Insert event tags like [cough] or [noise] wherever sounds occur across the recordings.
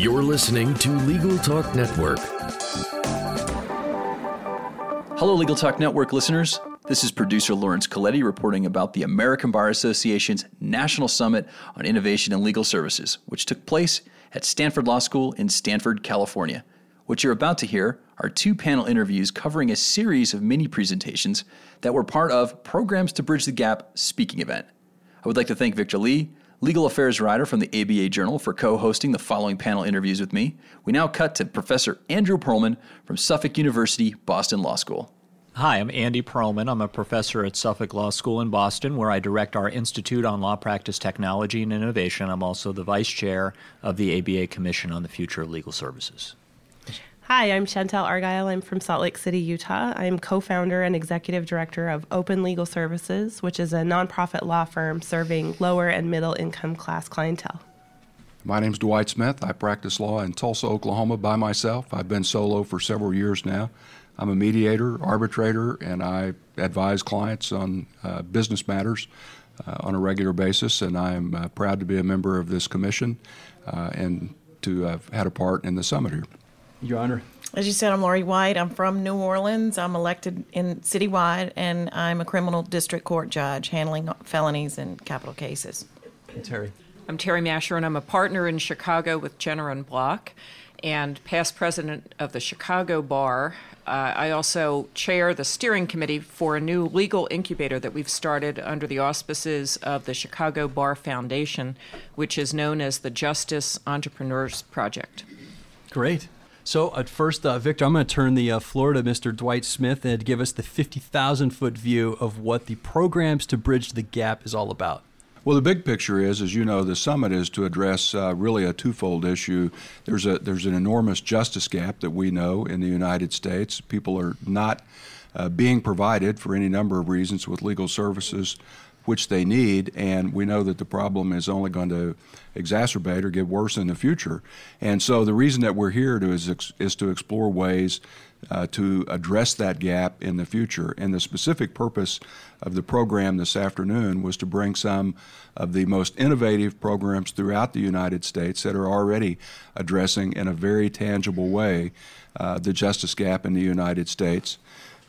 You're listening to Legal Talk Network. Hello, Legal Talk Network listeners. This is producer Laurence Colletti reporting about the American Bar Association's National Summit on Innovation in Legal Services, which took place at Stanford Law School in Stanford, California. What you're about to hear are two panel interviews covering a series of mini presentations that were part of Programs to Bridge the Gap speaking event. I would like to thank Victor Li, legal affairs writer from the ABA Journal, for co hosting the following panel interviews with me. We now cut to Professor Andrew Perlman from Suffolk University, Boston Law School. Hi, I'm Andy Perlman. I'm a professor at Suffolk Law School in Boston, where I direct our Institute on Law Practice Technology and Innovation. I'm also the vice chair of the ABA Commission on the Future of Legal Services. Hi, I'm Chantel Argyle. I'm from Salt Lake City, Utah. I'm co founder and executive director of Open Legal Services, which is a nonprofit law firm serving lower and middle income class clientele. My name's Dwight Smith. I practice law in Tulsa, Oklahoma by myself. I've been solo for several years now. I'm a mediator, arbitrator, and I advise clients on uh, business matters uh, on a regular basis. And I'm uh, proud to be a member of this commission uh, and to have had a part in the summit here. Your Honor. As you said, I'm Laurie White. I'm from New Orleans. I'm elected in citywide, and I'm a criminal district court judge handling felonies and capital cases. And Terry. I'm Terry Masher, and I'm a partner in Chicago with Jenner and Block and past president of the Chicago Bar. Uh, I also chair the steering committee for a new legal incubator that we've started under the auspices of the Chicago Bar Foundation, which is known as the Justice Entrepreneurs Project. Great. So, at first, uh, Victor, I'm going to turn the uh, floor to Mr. Dwight Smith and give us the 50,000 foot view of what the programs to bridge the gap is all about. Well, the big picture is, as you know, the summit is to address uh, really a twofold issue. There's a there's an enormous justice gap that we know in the United States. People are not uh, being provided for any number of reasons with legal services which they need, and we know that the problem is only going to exacerbate or get worse in the future. And so the reason that we're here to is, is to explore ways uh, to address that gap in the future. And the specific purpose of the program this afternoon was to bring some of the most innovative programs throughout the United States that are already addressing in a very tangible way uh, the justice gap in the United States.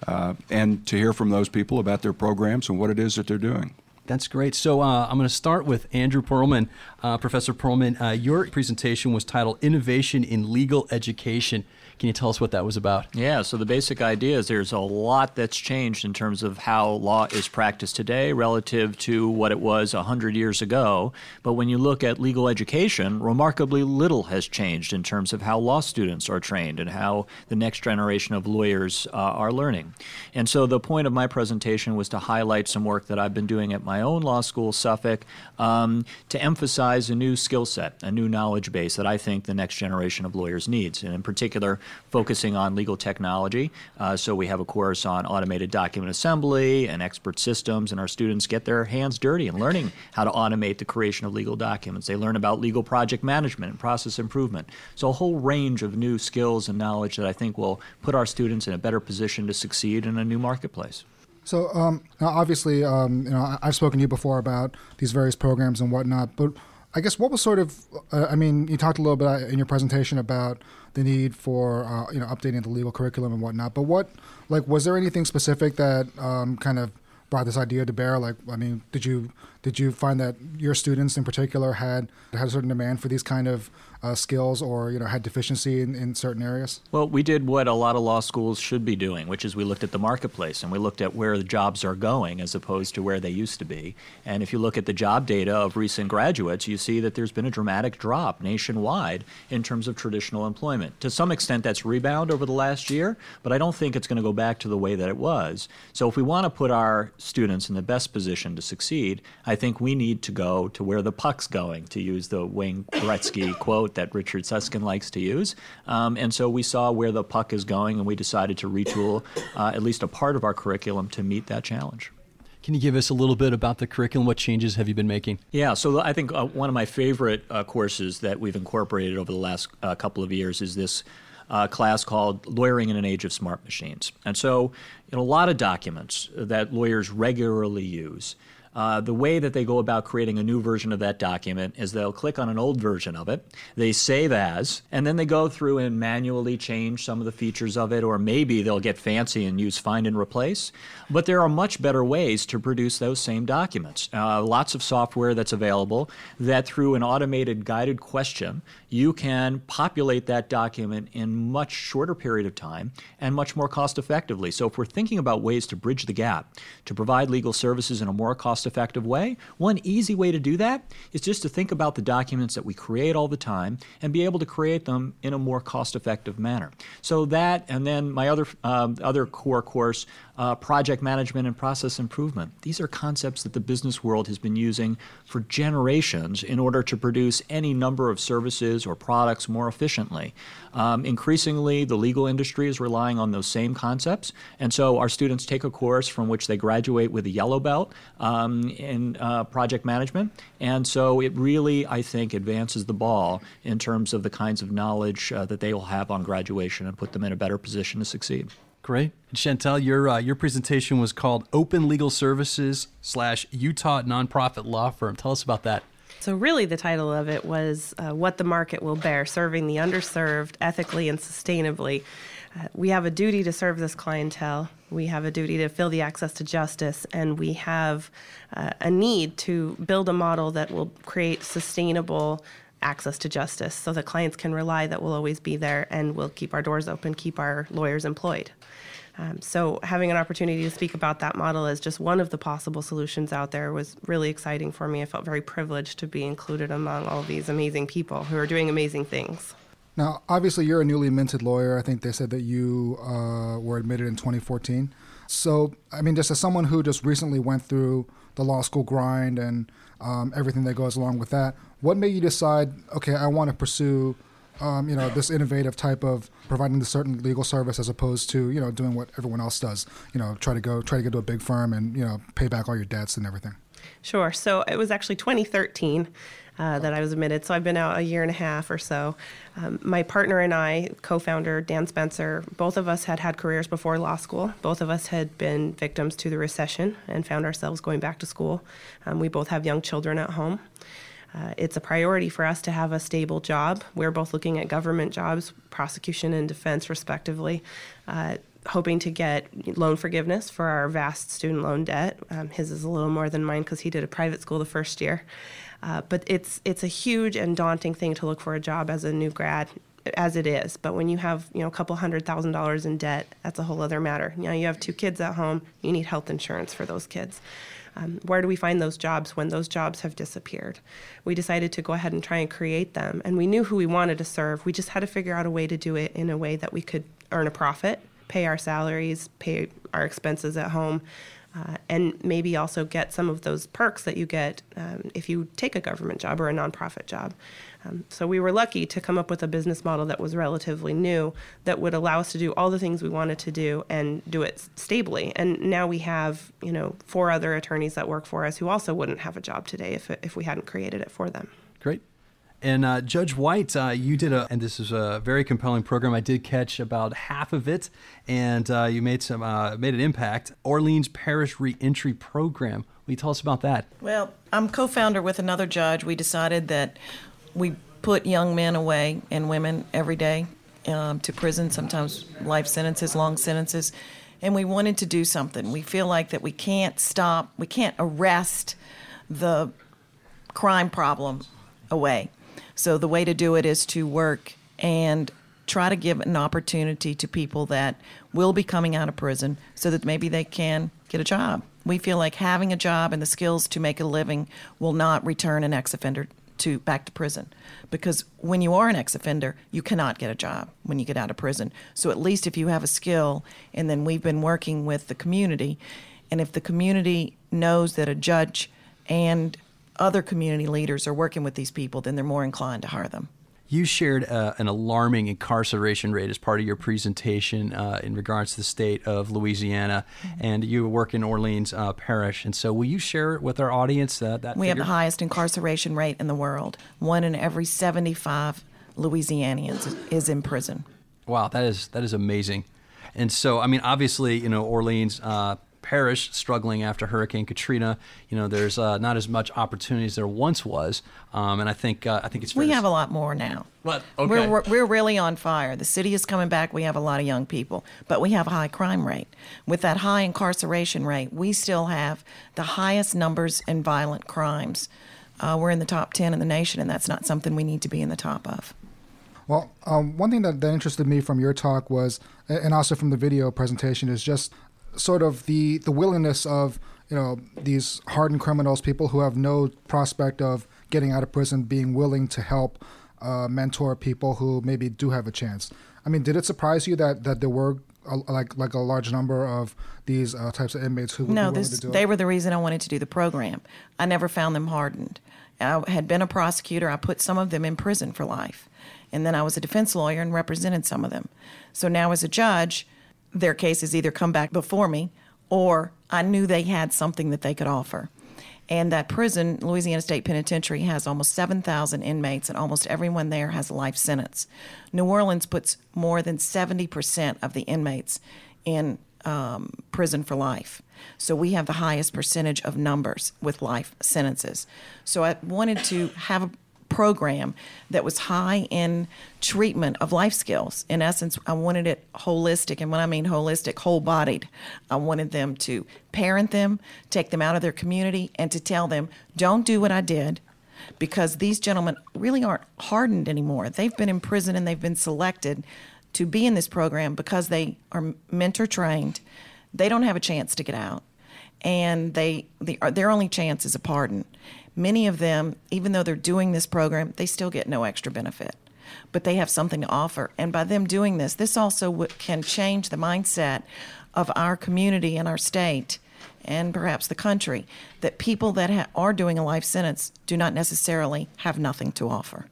Uh, and to hear from those people about their programs and what it is that they're doing. That's great. So uh, I'm going to start with Andrew Perlman. Uh, Professor Perlman, uh, your presentation was titled Innovation in Legal Education. Can you tell us what that was about? Yeah, so the basic idea is there's a lot that's changed in terms of how law is practiced today relative to what it was 100 years ago. But when you look at legal education, remarkably little has changed in terms of how law students are trained and how the next generation of lawyers uh, are learning. And so the point of my presentation was to highlight some work that I've been doing at my own law school, Suffolk, um, to emphasize a new skill set, a new knowledge base that I think the next generation of lawyers needs. And in particular, focusing on legal technology. Uh, so we have a course on automated document assembly and expert systems, and our students get their hands dirty in learning how to automate the creation of legal documents. They learn about legal project management and process improvement. So a whole range of new skills and knowledge that I think will put our students in a better position to succeed in a new marketplace. So um, obviously, um, you know, I've spoken to you before about these various programs and whatnot, but I guess what was sort of, uh, I mean, you talked a little bit in your presentation about the need for, uh, you know, updating the legal curriculum and whatnot. But what, like, was there anything specific that um, kind of brought this idea to bear? Like, I mean, did you did you find that your students in particular had had a certain demand for these kind of uh, skills or you know had deficiency in, in certain areas? Well, we did what a lot of law schools should be doing, which is we looked at the marketplace and we looked at where the jobs are going as opposed to where they used to be. And if you look at the job data of recent graduates, you see that there's been a dramatic drop nationwide in terms of traditional employment. To some extent, that's rebound over the last year, but I don't think it's going to go back to the way that it was. So if we want to put our students in the best position to succeed, think we need to go to where the puck's going, to use the Wayne Gretzky quote [laughs] quote that Richard Susskind likes to use. Um, and so we saw where the puck is going, and we decided to retool uh, at least a part of our curriculum to meet that challenge. Can you give us a little bit about the curriculum? What changes have you been making? Yeah, so I think uh, one of my favorite uh, courses that we've incorporated over the last uh, couple of years is this uh, class called Lawyering in an Age of Smart Machines. And so in a lot of documents that lawyers regularly use, uh, the way that they go about creating a new version of that document is they'll click on an old version of it, they save as, and then they go through and manually change some of the features of it, or maybe they'll get fancy and use find and replace. But there are much better ways to produce those same documents. Uh, lots of software that's available that through an automated guided question, you can populate that document in much shorter period of time and much more cost effectively. So if we're thinking about ways to bridge the gap, to provide legal services in a more cost effective way, one easy way to do that is just to think about the documents that we create all the time and be able to create them in a more cost effective manner. So that, and then my other, um, other core course, uh, project management and process improvement. These are concepts that the business world has been using for generations in order to produce any number of services or products more efficiently. Um, increasingly, the legal industry is relying on those same concepts, and so our students take a course from which they graduate with a yellow belt um, in uh, project management, and so it really, I think, advances the ball in terms of the kinds of knowledge uh, that they will have on graduation and put them in a better position to succeed. Great. And Chantel, your uh, your presentation was called Open Legal Services slash Utah Nonprofit Law Firm. Tell us about that. So, really, the title of it was uh, What the Market Will Bear Serving the Underserved Ethically and Sustainably. Uh, we have a duty to serve this clientele. We have a duty to fill the access to justice, and we have uh, a need to build a model that will create sustainable access to justice so that clients can rely that we'll always be there and we'll keep our doors open, keep our lawyers employed. Um, so having an opportunity to speak about that model as just one of the possible solutions out there was really exciting for me. I felt very privileged to be included among all these amazing people who are doing amazing things. Now, obviously, you're a newly minted lawyer. I think they said that you uh, were admitted in 2014. So, I mean, just as someone who just recently went through the law school grind and um, everything that goes along with that, what made you decide, okay, I want to pursue um, you know, this innovative type of providing the certain legal service as opposed to, you know, doing what everyone else does. You know, try to go, try to get to a big firm and, you know, pay back all your debts and everything. Sure. So it was actually 2013 uh, that I was admitted. So I've been out a year and a half or so. Um, my partner and I, co founder Dan Spencer, both of us had had careers before law school. Both of us had been victims to the recession and found ourselves going back to school. Um, we both have young children at home. Uh, it's a priority for us to have a stable job. We're both looking at government jobs, prosecution and defense, respectively, uh, hoping to get loan forgiveness for our vast student loan debt. Um, his is a little more than mine because he did a private school the first year. Uh, but it's it's a huge and daunting thing to look for a job as a new grad, as it is. But when you have you know a couple hundred thousand dollars in debt, that's a whole other matter. You know, you have two kids at home, you need health insurance for those kids. Um, where do we find those jobs when those jobs have disappeared? We decided to go ahead and try and create them, and we knew who we wanted to serve. We just had to figure out a way to do it in a way that we could earn a profit, pay our salaries, pay our expenses at home, uh, and maybe also get some of those perks that you get um, if you take a government job or a nonprofit job. Um, so we were lucky to come up with a business model that was relatively new that would allow us to do all the things we wanted to do and do it stably. And now we have, you know, four other attorneys that work for us who also wouldn't have a job today if, if we hadn't created it for them. Great. And uh, Judge White, uh, you did a, and this is a very compelling program. I did catch about half of it, and uh, you made some uh, made an impact. Orleans Parish Reentry Program. Will you tell us about that? Well, I'm co-founder with another judge. We decided that we put young men away and women every day um, to prison, sometimes life sentences, long sentences, and we wanted to do something. We feel like that we can't stop, we can't arrest the crime problem away so the way to do it is to work and try to give an opportunity to people that will be coming out of prison so that maybe they can get a job. We feel like having a job and the skills to make a living will not return an ex offender to back to prison because when you are an ex offender you cannot get a job when you get out of prison so at least if you have a skill and then we've been working with the community and if the community knows that a judge and other community leaders are working with these people, then they're more inclined to hire them. You shared uh, an alarming incarceration rate as part of your presentation uh, in regards to the state of Louisiana, mm-hmm. and you work in Orleans uh, Parish. And so, will you share with our audience uh, that? We figure? have the highest incarceration rate in the world. One in every 75 Louisianians is in prison. Wow, that is that is amazing. And so, I mean, obviously, you know, Orleans. Parish struggling after Hurricane Katrina. You know, there's uh, not as much opportunity as there once was, um, and I think uh, I think it's. We have a lot more now. What? Okay. We're, we're really on fire. The city is coming back. We have a lot of young people, but we have a high crime rate. With that high incarceration rate, we still have the highest numbers in violent crimes. Uh, we're in the top 10 in the nation, and that's not something we need to be in the top of. Well, um, one thing that, that interested me from your talk was, and also from the video presentation, is just sort of the the willingness of you know these hardened criminals, people who have no prospect of getting out of prison, being willing to help uh, mentor people who maybe do have a chance. I mean, did it surprise you that that there were a, like like a large number of these uh, types of inmates who were willing to do it? no, this, they were the reason I wanted to do the program. I never found them hardened. I had been a prosecutor. I put some of them in prison for life, and then I was a defense lawyer and represented some of them. So now, as a judge, their cases either come back before me or I knew they had something that they could offer. And that prison, Louisiana State Penitentiary, has almost 7,000 inmates, and almost everyone there has a life sentence. New Orleans puts more than 70% of the inmates in um, prison for life. So we have the highest percentage of numbers with life sentences. So I wanted to have a program that was high in treatment of life skills. In essence, I wanted it holistic. And when I mean holistic, whole bodied, I wanted them to parent them, take them out of their community, and to tell them, don't do what I did. Because these gentlemen really aren't hardened anymore. They've been in prison and they've been selected to be in this program because they are mentor trained. They don't have a chance to get out, and they the, their only chance is a pardon. Many of them, even though they're doing this program, they still get no extra benefit, but they have something to offer. And by them doing this, this also w- can change the mindset of our community and our state and perhaps the country that people that ha- are doing a life sentence do not necessarily have nothing to offer.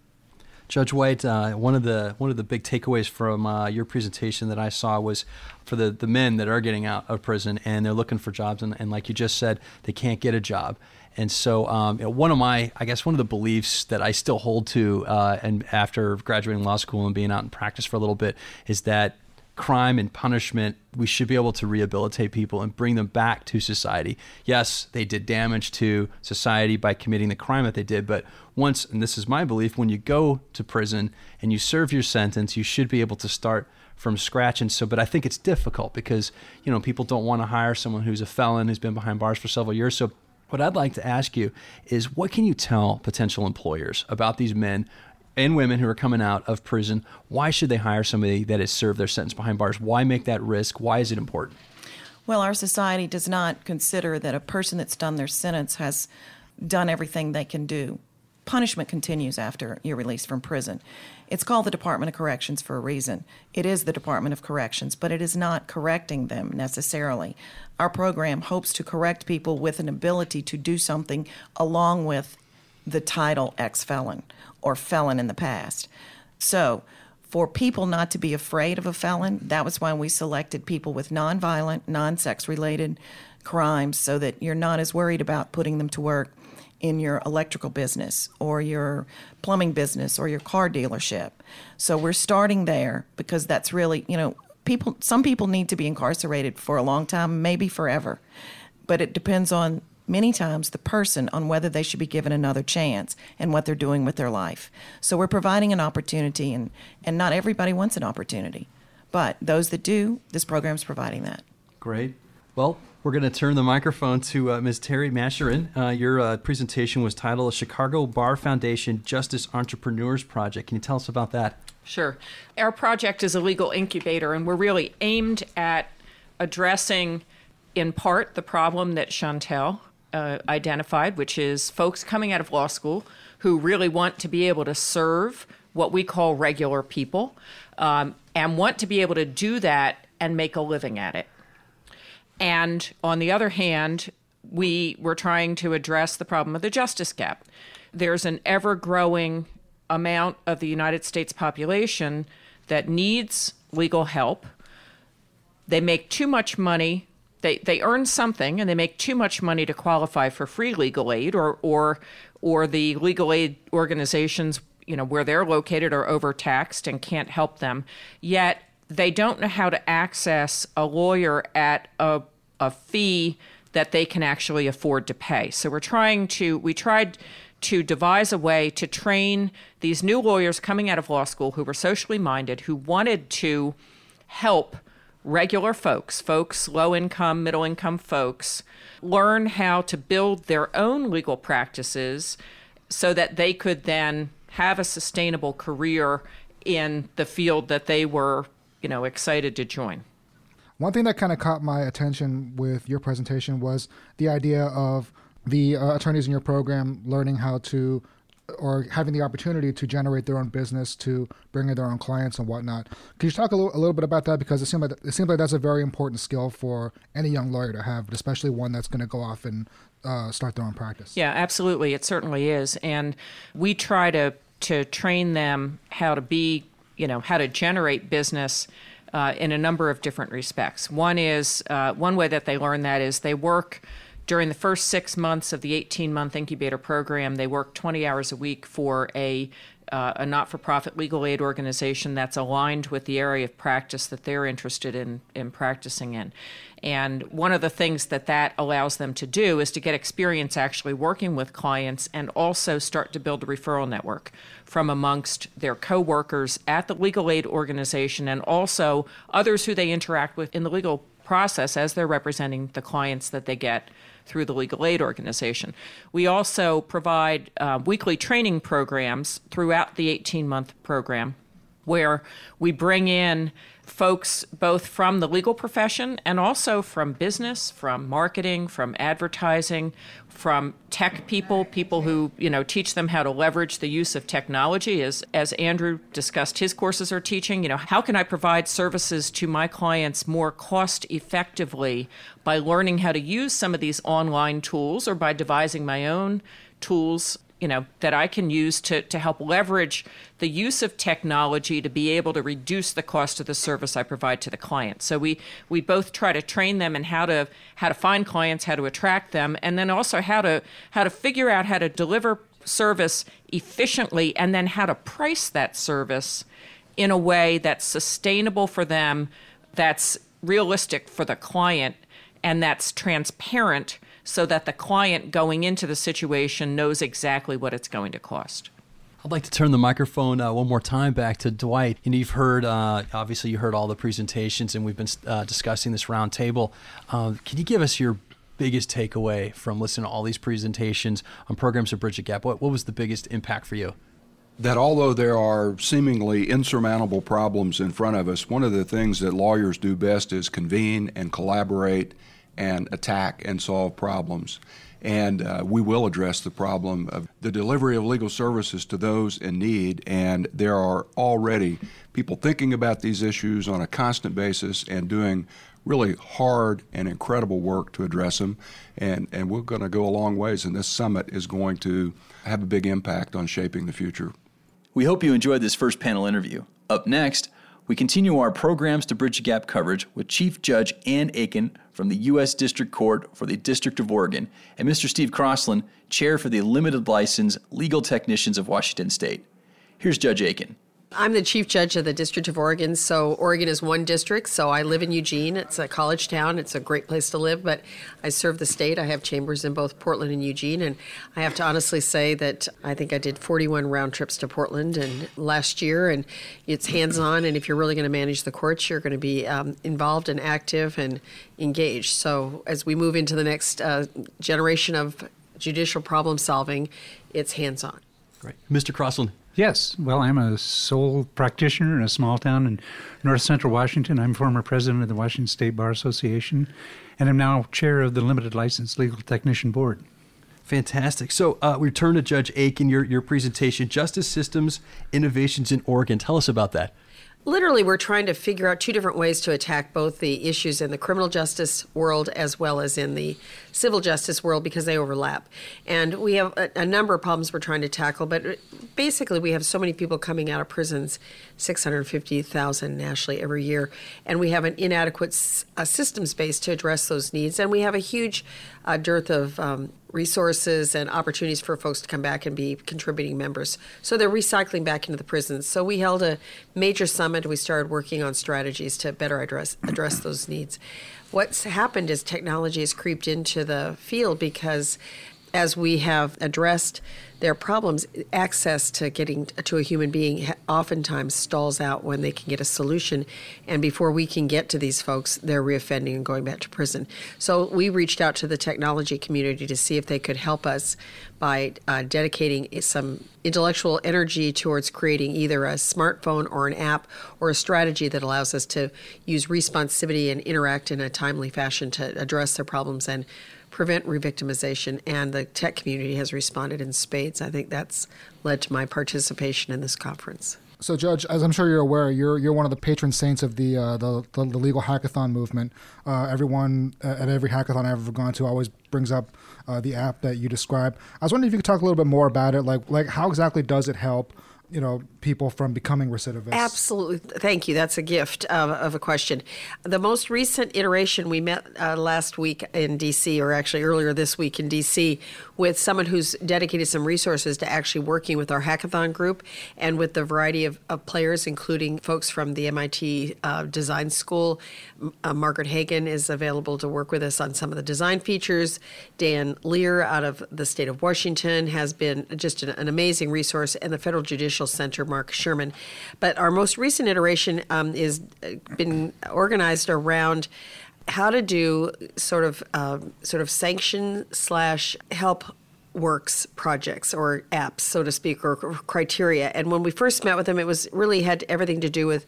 Judge White, uh, one of the one of the big takeaways from uh, your presentation that I saw was for the, the men that are getting out of prison and they're looking for jobs and, and like you just said, they can't get a job. And so, um, you know, one of my, I guess, one of the beliefs that I still hold to, uh, and after graduating law school and being out in practice for a little bit, is that crime and punishment, we should be able to rehabilitate people and bring them back to society. Yes, they did damage to society by committing the crime that they did, but once, and this is my belief, when you go to prison and you serve your sentence, you should be able to start from scratch. And so, but I think it's difficult because, you know, people don't want to hire someone who's a felon who's been behind bars for several years. So what I'd like to ask you is what can you tell potential employers about these men and women who are coming out of prison? Why should they hire somebody that has served their sentence behind bars? Why make that risk? Why is it important? Well, our society does not consider that a person that's done their sentence has done everything they can do. Punishment continues after you're released from prison. It's called the Department of Corrections for a reason. It is the Department of Corrections, but it is not correcting them necessarily. Our program hopes to correct people with an ability to do something along with the title ex felon or felon in the past. So, for people not to be afraid of a felon, that was why we selected people with nonviolent, non sex related crimes so that you're not as worried about putting them to work in your electrical business or your plumbing business or your car dealership. So we're starting there because that's really, you know, people some people need to be incarcerated for a long time, maybe forever. But it depends on many times the person on whether they should be given another chance and what they're doing with their life. So we're providing an opportunity and and not everybody wants an opportunity. But those that do, this program's providing that. Great. Well, we're going to turn the microphone to uh, Ms. Terry Mascherin. Uh, your uh, presentation was titled Chicago Bar Foundation Justice Entrepreneurs Project. Can you tell us about that? Sure. Our project is a legal incubator, and we're really aimed at addressing, in part, the problem that Chantel uh, identified, which is folks coming out of law school who really want to be able to serve what we call regular people um, and want to be able to do that and make a living at it. And on the other hand, we were trying to address the problem of the justice gap. There's an ever growing amount of the United States population that needs legal help. They make too much money. They, they earn something and they make too much money to qualify for free legal aid or, or, or the legal aid organizations you know where they're located are overtaxed and can't help them yet they don't know how to access a lawyer at a, a fee that they can actually afford to pay. So we're trying to, we tried to devise a way to train these new lawyers coming out of law school who were socially minded, who wanted to help regular folks, folks, low income, middle income folks, learn how to build their own legal practices so that they could then have a sustainable career in the field that they were, you know, excited to join. One thing that kind of caught my attention with your presentation was the idea of the uh, attorneys in your program learning how to or having the opportunity to generate their own business to bring in their own clients and whatnot. Can you talk a little, a little bit about that because it seems like it seems like that's a very important skill for any young lawyer to have, but especially one that's going to go off and uh, start their own practice. Yeah, absolutely, it certainly is, and we try to to train them how to be, you know, how to generate business. Uh, in a number of different respects. One is uh, one way that they learn that is they work during the first six months of the 18 month incubator program. They work 20 hours a week for a uh, a not for profit legal aid organization that's aligned with the area of practice that they're interested in, in practicing in. And one of the things that that allows them to do is to get experience actually working with clients and also start to build a referral network from amongst their coworkers at the legal aid organization and also others who they interact with in the legal process as they're representing the clients that they get through the legal aid organization. We also provide uh, weekly training programs throughout the 18 month program where we bring in folks both from the legal profession and also from business, from marketing, from advertising, from tech people, people who, you know, teach them how to leverage the use of technology. As as Andrew discussed his courses are teaching, you know, how can I provide services to my clients more cost effectively by learning how to use some of these online tools or by devising my own tools you know that I can use to, to help leverage the use of technology to be able to reduce the cost of the service I provide to the client. So we we both try to train them in how to how to find clients, how to attract them, and then also how to how to figure out how to deliver service efficiently and then how to price that service in a way that's sustainable for them, that's realistic for the client, and that's transparent so that the client going into the situation knows exactly what it's going to cost. I'd like to turn the microphone uh, one more time back to Dwight. And you've heard, uh, obviously, you heard all the presentations, and we've been uh, discussing this roundtable. Uh, can you give us your biggest takeaway from listening to all these presentations on programs of Bridge the Gap? What, what was the biggest impact for you? that although there are seemingly insurmountable problems in front of us, one of the things that lawyers do best is convene and collaborate and attack and solve problems. And uh, we will address the problem of the delivery of legal services to those in need. And there are already people thinking about these issues on a constant basis and doing really hard and incredible work to address them. And, and we're going to go a long ways, and this summit is going to have a big impact on shaping the future. We hope you enjoyed this first panel interview. Up next, we continue our programs to bridge gap coverage with Chief Judge Ann Aiken from the U.S. District Court for the District of Oregon and Mr. Steve Crossland, Chair for the Limited License Legal Technicians of Washington State. Here's Judge Aiken. I'm the chief judge of the District of Oregon. So, Oregon is one district. So, I live in Eugene. It's a college town. It's a great place to live, but I serve the state. I have chambers in both Portland and Eugene. And I have to honestly say that I think I did 41 round trips to Portland and last year. And it's hands on. And if you're really going to manage the courts, you're going to be um, involved and active and engaged. So, as we move into the next uh, generation of judicial problem solving, it's hands on. Great. Mr. Crossland, Yes. Well, I'm a sole practitioner in a small town in north central Washington. I'm former president of the Washington State Bar Association, and I'm now chair of the Limited License Legal Technician Board. Fantastic. So uh, we turn to Judge Aiken, your, your presentation, Justice Systems Innovations in Oregon. Tell us about that. Literally, we're trying to figure out two different ways to attack both the issues in the criminal justice world as well as in the civil justice world because they overlap. And we have a, a, number of problems we're trying to tackle, but basically, we have so many people coming out of prisons 650,000 nationally every year, and we have an inadequate uh, systems base to address those needs, and we have a huge uh, dearth of um, resources and opportunities for folks to come back and be contributing members. So they're recycling back into the prisons. So we held a major summit. We started working on strategies to better address address those needs. What's happened is technology has creeped into the field because as we have addressed their problems, access to getting to a human being oftentimes stalls out when they can get a solution. And before we can get to these folks, they're reoffending and going back to prison. So we reached out to the technology community to see if they could help us by uh, dedicating some intellectual energy towards creating either a smartphone or an app or a strategy that allows us to use responsivity and interact in a timely fashion to address their problems and prevent revictimization, and the tech community has responded in spades. I think that's led to my participation in this conference. So, Judge, as I'm sure you're aware, you're you're one of the patron saints of the uh, the, the, the, legal hackathon movement. Uh, everyone at every hackathon I've ever gone to always brings up uh, the app that you describe. I was wondering if you could talk a little bit more about it. Like, like how exactly does it help? You know people from becoming recidivists. Absolutely. Thank you. That's a gift of, of a question. The most recent iteration we met uh, last week in dc or actually earlier this week in dc with someone who's dedicated some resources to actually working with our hackathon group and with the variety of, of players including folks from the mit uh, design school. Uh, margaret hagan is available to work with us on some of the design features. Dan lear out of the state of washington has been just an, an amazing resource and the federal judicial Center, Mark Sherman. But our most recent iteration um, is uh, been organized around how to do sort of uh, sort of sanction slash help works projects or apps so to speak or criteria and when we first met with them it was really had everything to do with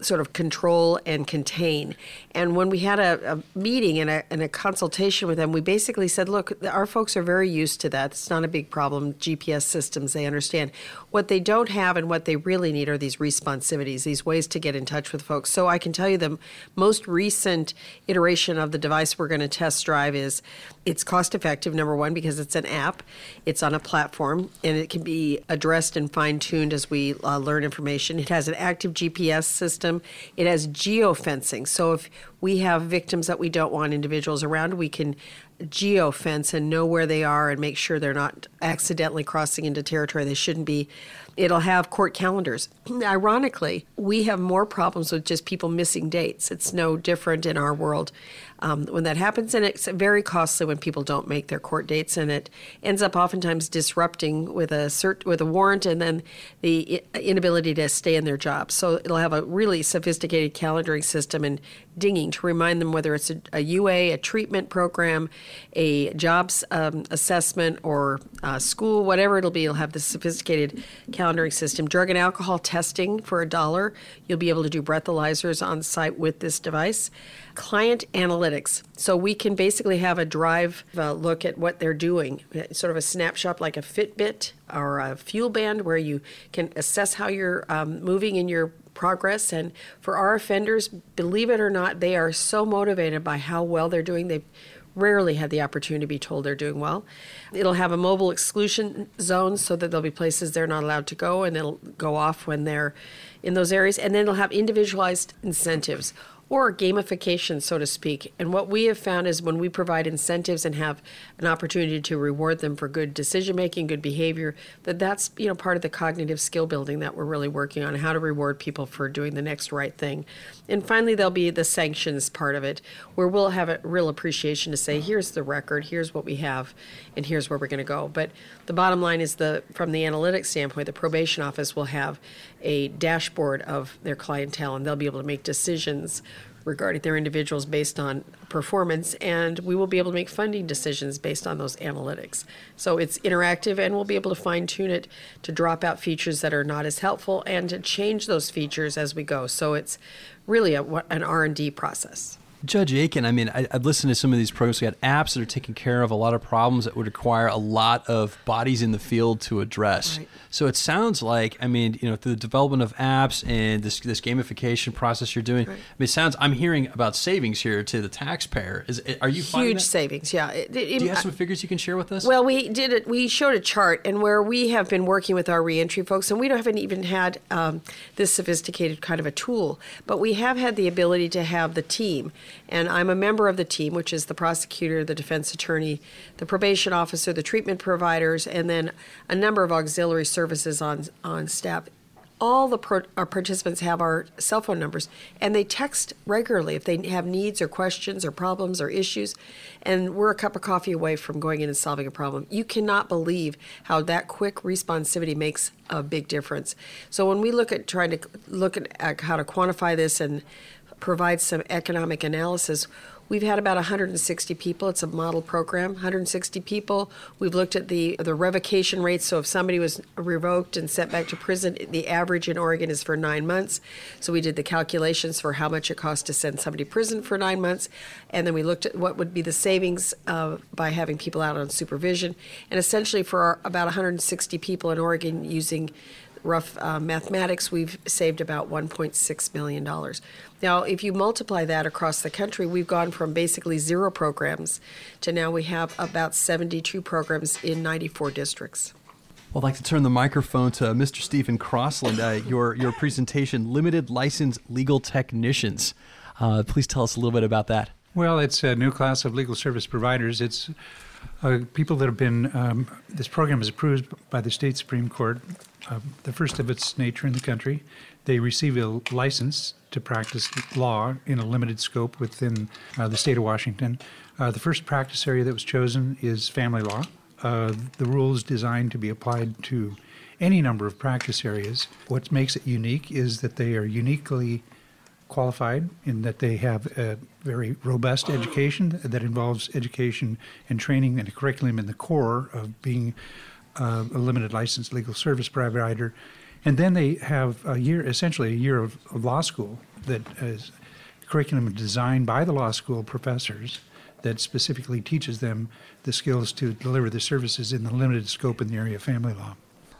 sort of control and contain. And when we had a, a meeting and a, and a, consultation with them, we basically said, look, our folks are very used to that. It's not a big problem. GPS systems, they understand. What they don't have and what they really need are these responsivities, these ways to get in touch with folks. So I can tell you the most recent iteration of the device we're going to test drive is it's cost effective, number one, because it's an app, it's on a platform, and it can be addressed and fine tuned as we uh, learn information. It has an active GPS system system. It has geofencing. So if we have victims that we don't want individuals around, we can geofence and know where they are and make sure they're not accidentally crossing into territory they shouldn't be. It'll have court calendars. [clears throat] Ironically, we have more problems with just people missing dates. It's no different in our world um, when that happens, and it's very costly when people don't make their court dates, and it ends up oftentimes disrupting with a cert, with a warrant, and then the inability to stay in their job. So it'll have a really sophisticated calendaring system and dinging to remind them whether it's a, a UA, a treatment program, a jobs um, assessment, or school, whatever it'll be. You'll have the sophisticated calendaring system. Drug and alcohol testing for a dollar. You'll be able to do breathalyzers on site with this device. Client analytics. So we can basically have a drive uh, look at what they're doing, sort of a snapshot like a Fitbit or a fuel band where you can assess how you're um, moving in your progress. And for our offenders, believe it or not, they are so motivated by how well they're doing. They've rarely had the opportunity to be told they're doing well. It'll have a mobile exclusion zone so that there'll be places they're not allowed to go and it'll go off when they're in those areas. And then it'll have individualized incentives or gamification, so to speak. And what we have found is when we provide incentives and have an opportunity to reward them for good decision making, good behavior, that that's you know part of the cognitive skill building that we're really working on, how to reward people for doing the next right thing. And finally, there'll be the sanctions part of it, where we'll have a real appreciation to say, here's the record, here's what we have, and here's where we're going to go. But the bottom line is the from the analytics standpoint, the probation office will have a dashboard of their clientele, and they'll be able to make decisions regarding their individuals based on performance, and we will be able to make funding decisions based on those analytics. So it's interactive, and we'll be able to fine tune it to drop out features that are not as helpful and to change those features as we go. So it's really a, an R&D process. Judge Aiken, I mean, I, have listened to some of these programs. We got apps that are taking care of a lot of problems that would require a lot of bodies in the field to address. Right. So it sounds like, I mean, you know, through the development of apps and this this gamification process you're doing, right. I mean, it sounds. I'm hearing about savings here to the taxpayer. Is are you finding huge savings? Yeah. It, it, Do you have some figures you can share with us? Well, we did it. We showed a chart, and where we have been working with our reentry folks, and we haven't even had um, this sophisticated kind of a tool, but we have had the ability to have the team And I'm a member of the team, which is the prosecutor, the defense attorney, the probation officer, the treatment providers, and then a number of auxiliary services on, on staff. All the pro- our participants have our cell phone numbers and they text regularly if they have needs or questions or problems or issues. And we're a cup of coffee away from going in and solving a problem. You cannot believe how that quick responsivity makes a big difference. So when we look at trying to look at, at how to quantify this and provide some economic analysis We've had about 160 people. It's a model program. 160 people. We've looked at the the revocation rates. So if somebody was revoked and sent back to prison, the average in Oregon is for nine months. So we did the calculations for how much it costs to send somebody to prison for nine months, and then we looked at what would be the savings uh, by having people out on supervision. And essentially, for our, about 160 people in Oregon using rough uh, mathematics, we've saved about $1.6 million. Now, if you multiply that across the country, we've gone from basically zero programs to now we have about 72 programs in 94 districts. Well, I'd like to turn the microphone to Mr. Stephen Crossland. Uh, your, your presentation, Limited License Legal Technicians. Uh, please tell us a little bit about that. Well, it's a new class of legal service providers. It's uh, people that have been, um, this program is approved by the state Supreme Court, uh, the first of its nature in the country. They receive a license to practice law in a limited scope within uh, the state of Washington. Uh, the first practice area that was chosen is family law. Uh, the rules designed to be applied to any number of practice areas. What makes it unique is that they are uniquely qualified in that they have a very robust education that involves education and training and a curriculum in the core of being uh, a limited license legal service provider. And then they have a year, essentially a year of, of law school that is curriculum designed by the law school professors that specifically teaches them the skills to deliver the services in the limited scope in the area of family law.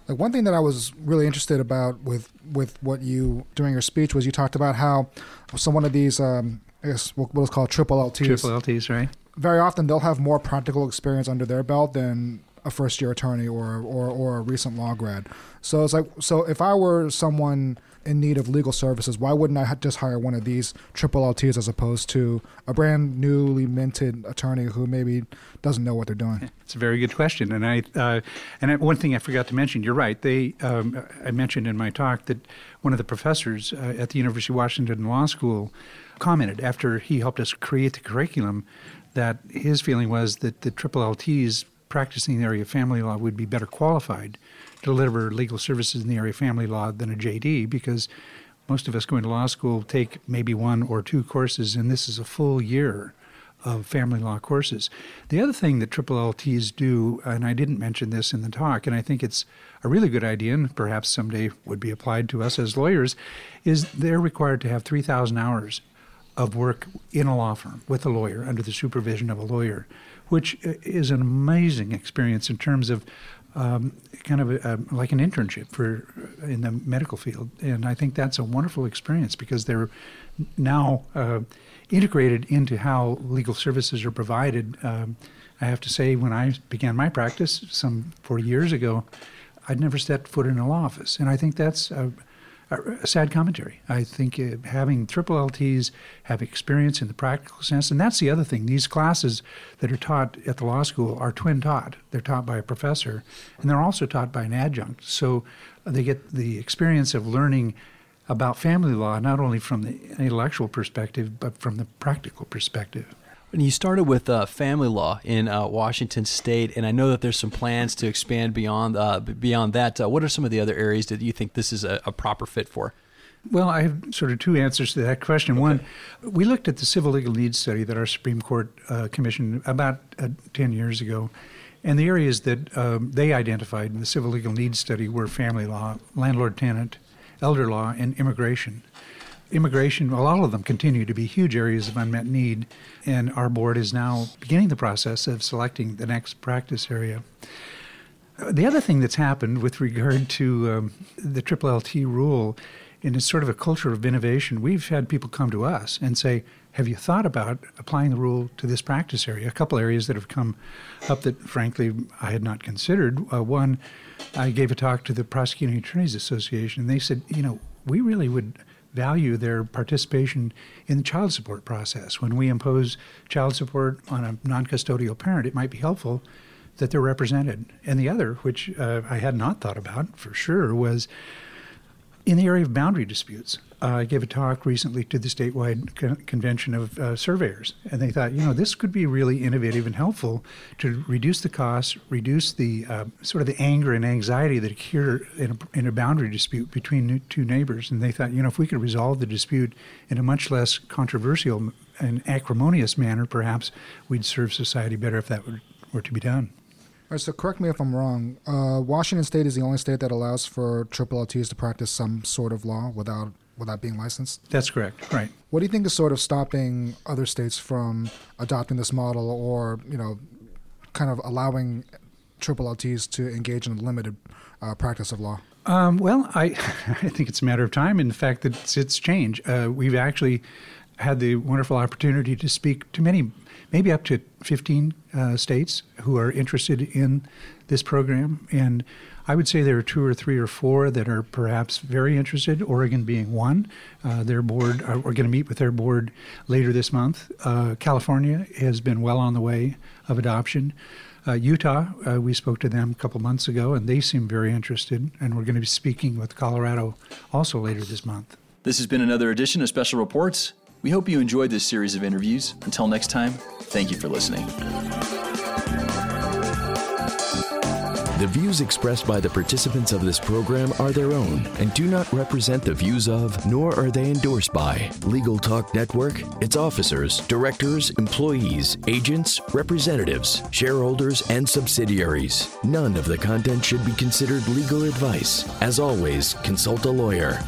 Like one thing that I was really interested about with with what you during your speech was you talked about how some one of these um, I guess what was called triple LTs. Triple LTs, right? Very often they'll have more practical experience under their belt than a first year attorney or, or or a recent law grad. So it's like so if I were someone in need of legal services, why wouldn't I just hire one of these triple LTs as opposed to a brand newly minted attorney who maybe doesn't know what they're doing? [laughs] It's a very good question, and I uh, and one thing I forgot to mention. You're right. They um, I mentioned in my talk that one of the professors uh, at the University of Washington Law School commented after he helped us create the curriculum that his feeling was that the triple LTs practicing in the area of family law would be better qualified to deliver legal services in the area of family law than a JD because most of us going to law school take maybe one or two courses, and this is a full year of family law courses. The other thing that triple LTs do, and I didn't mention this in the talk, and I think it's a really good idea, and perhaps someday would be applied to us as lawyers, is they're required to have 3,000 hours of work in a law firm with a lawyer under the supervision of a lawyer, which is an amazing experience in terms of um, kind of a, a, like an internship for in the medical field, and I think that's a wonderful experience because they're now uh, integrated into how legal services are provided. Um, I have to say, when I began my practice some four years ago, I'd never set foot in a law office, and I think that's a sad commentary. I think uh, having triple LTs have experience in the practical sense, and that's the other thing. These classes that are taught at the law school are twin taught. They're taught by a professor, and they're also taught by an adjunct. So they get the experience of learning about family law not only from the intellectual perspective but from the practical perspective. And you started with uh, family law in uh, Washington State, and I know that there's some plans to expand beyond uh, beyond that. Uh, what are some of the other areas that you think this is a, a, proper fit for? Well, I have sort of two answers to that question. Okay. One, we looked at the civil legal needs study that our Supreme Court uh, commissioned about uh, 10 years ago. And the areas that um, they identified in the civil legal needs study were family law, landlord tenant, elder law, and immigration immigration, well, all of them continue to be huge areas of unmet need, and our board is now beginning the process of selecting the next practice area. The other thing that's happened with regard to um, the Triple LT rule, and it's sort of a culture of innovation, we've had people come to us and say, have you thought about applying the rule to this practice area? A couple areas that have come up that, frankly, I had not considered. Uh, one, I gave a talk to the Prosecuting Attorneys Association, and they said, you know, we really would value their participation in the child support process. When we impose child support on a non custodial parent, it might be helpful that they're represented. And the other, which uh, I had not thought about for sure, was in the area of boundary disputes. Uh, I gave a talk recently to the statewide con- convention of uh, surveyors, and they thought, you know, this could be really innovative and helpful to reduce the costs, reduce the uh, sort of the anger and anxiety that occur in a, in a boundary dispute between two neighbors. And they thought, you know, if we could resolve the dispute in a much less controversial and acrimonious manner, perhaps we'd serve society better if that were, were to be done. All right, so correct me if I'm wrong. Uh, Washington State is the only state that allows for triple LTs to practice some sort of law without without being licensed? That's correct. Right. What do you think is sort of stopping other states from adopting this model or, you know, kind of allowing triple LTs to engage in a limited uh, practice of law? Um, well, I, [laughs] I think it's a matter of time and the fact that it's, it's changed. Uh, we've actually had the wonderful opportunity to speak to many, maybe up to 15 uh, states who are interested in this program. And I would say there are two or three or four that are perhaps very interested, Oregon being one. Uh, their board, uh, we're going to meet with their board later this month. Uh, California has been well on the way of adoption. Uh, Utah, uh, we spoke to them a couple months ago, and they seem very interested. And we're going to be speaking with Colorado also later this month. This has been another edition of Special Reports. We hope you enjoyed this series of interviews. Until next time, thank you for listening. The views expressed by the participants of this program are their own and do not represent the views of, nor are they endorsed by, Legal Talk Network, its officers, directors, employees, agents, representatives, shareholders, and subsidiaries. None of the content should be considered legal advice. As always, consult a lawyer.